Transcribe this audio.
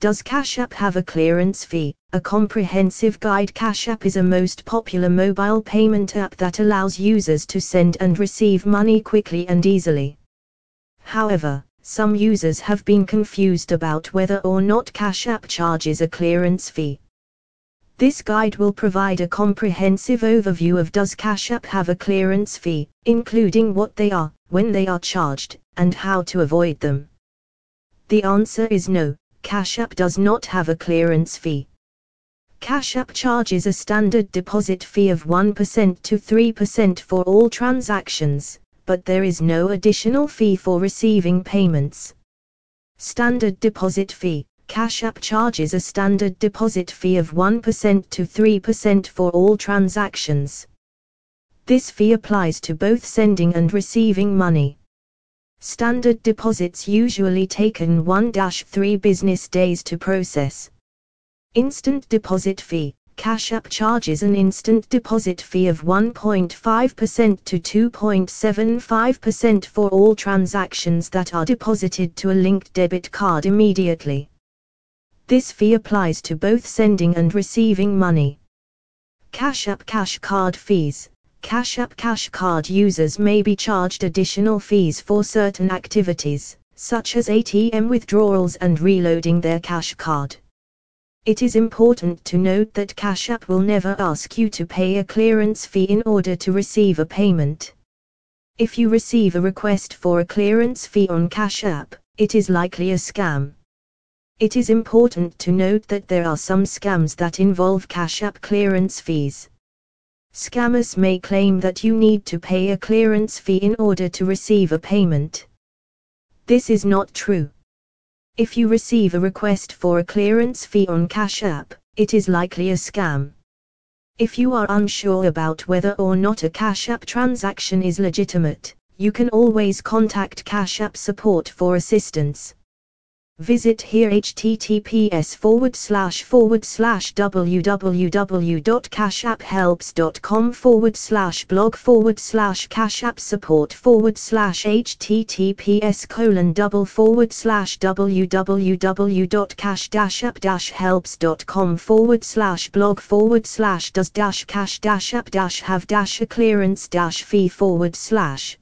Does Cash App have a clearance fee? A comprehensive guide Cash App is a most popular mobile payment app that allows users to send and receive money quickly and easily. However, some users have been confused about whether or not Cash App charges a clearance fee. This guide will provide a comprehensive overview of does Cash App have a clearance fee, including what they are, when they are charged, and how to avoid them. The answer is no. Cash App does not have a clearance fee. Cash App charges a standard deposit fee of 1% to 3% for all transactions, but there is no additional fee for receiving payments. Standard deposit fee Cash App charges a standard deposit fee of 1% to 3% for all transactions. This fee applies to both sending and receiving money. Standard deposits usually taken 1-3 business days to process. Instant deposit fee. Cash App charges an instant deposit fee of 1.5% to 2.75% for all transactions that are deposited to a linked debit card immediately. This fee applies to both sending and receiving money. Cash App Cash Card Fees Cash App Cash Card users may be charged additional fees for certain activities, such as ATM withdrawals and reloading their cash card. It is important to note that Cash App will never ask you to pay a clearance fee in order to receive a payment. If you receive a request for a clearance fee on Cash App, it is likely a scam. It is important to note that there are some scams that involve Cash App clearance fees. Scammers may claim that you need to pay a clearance fee in order to receive a payment. This is not true. If you receive a request for a clearance fee on Cash App, it is likely a scam. If you are unsure about whether or not a Cash App transaction is legitimate, you can always contact Cash App support for assistance. Visit here https forward slash forward slash www.cashapphelps.com forward slash blog forward slash cash app support forward slash https colon double forward slash www.cash-app-helps.com forward slash blog forward slash does dash cash dash app dash have dash a clearance dash fee forward slash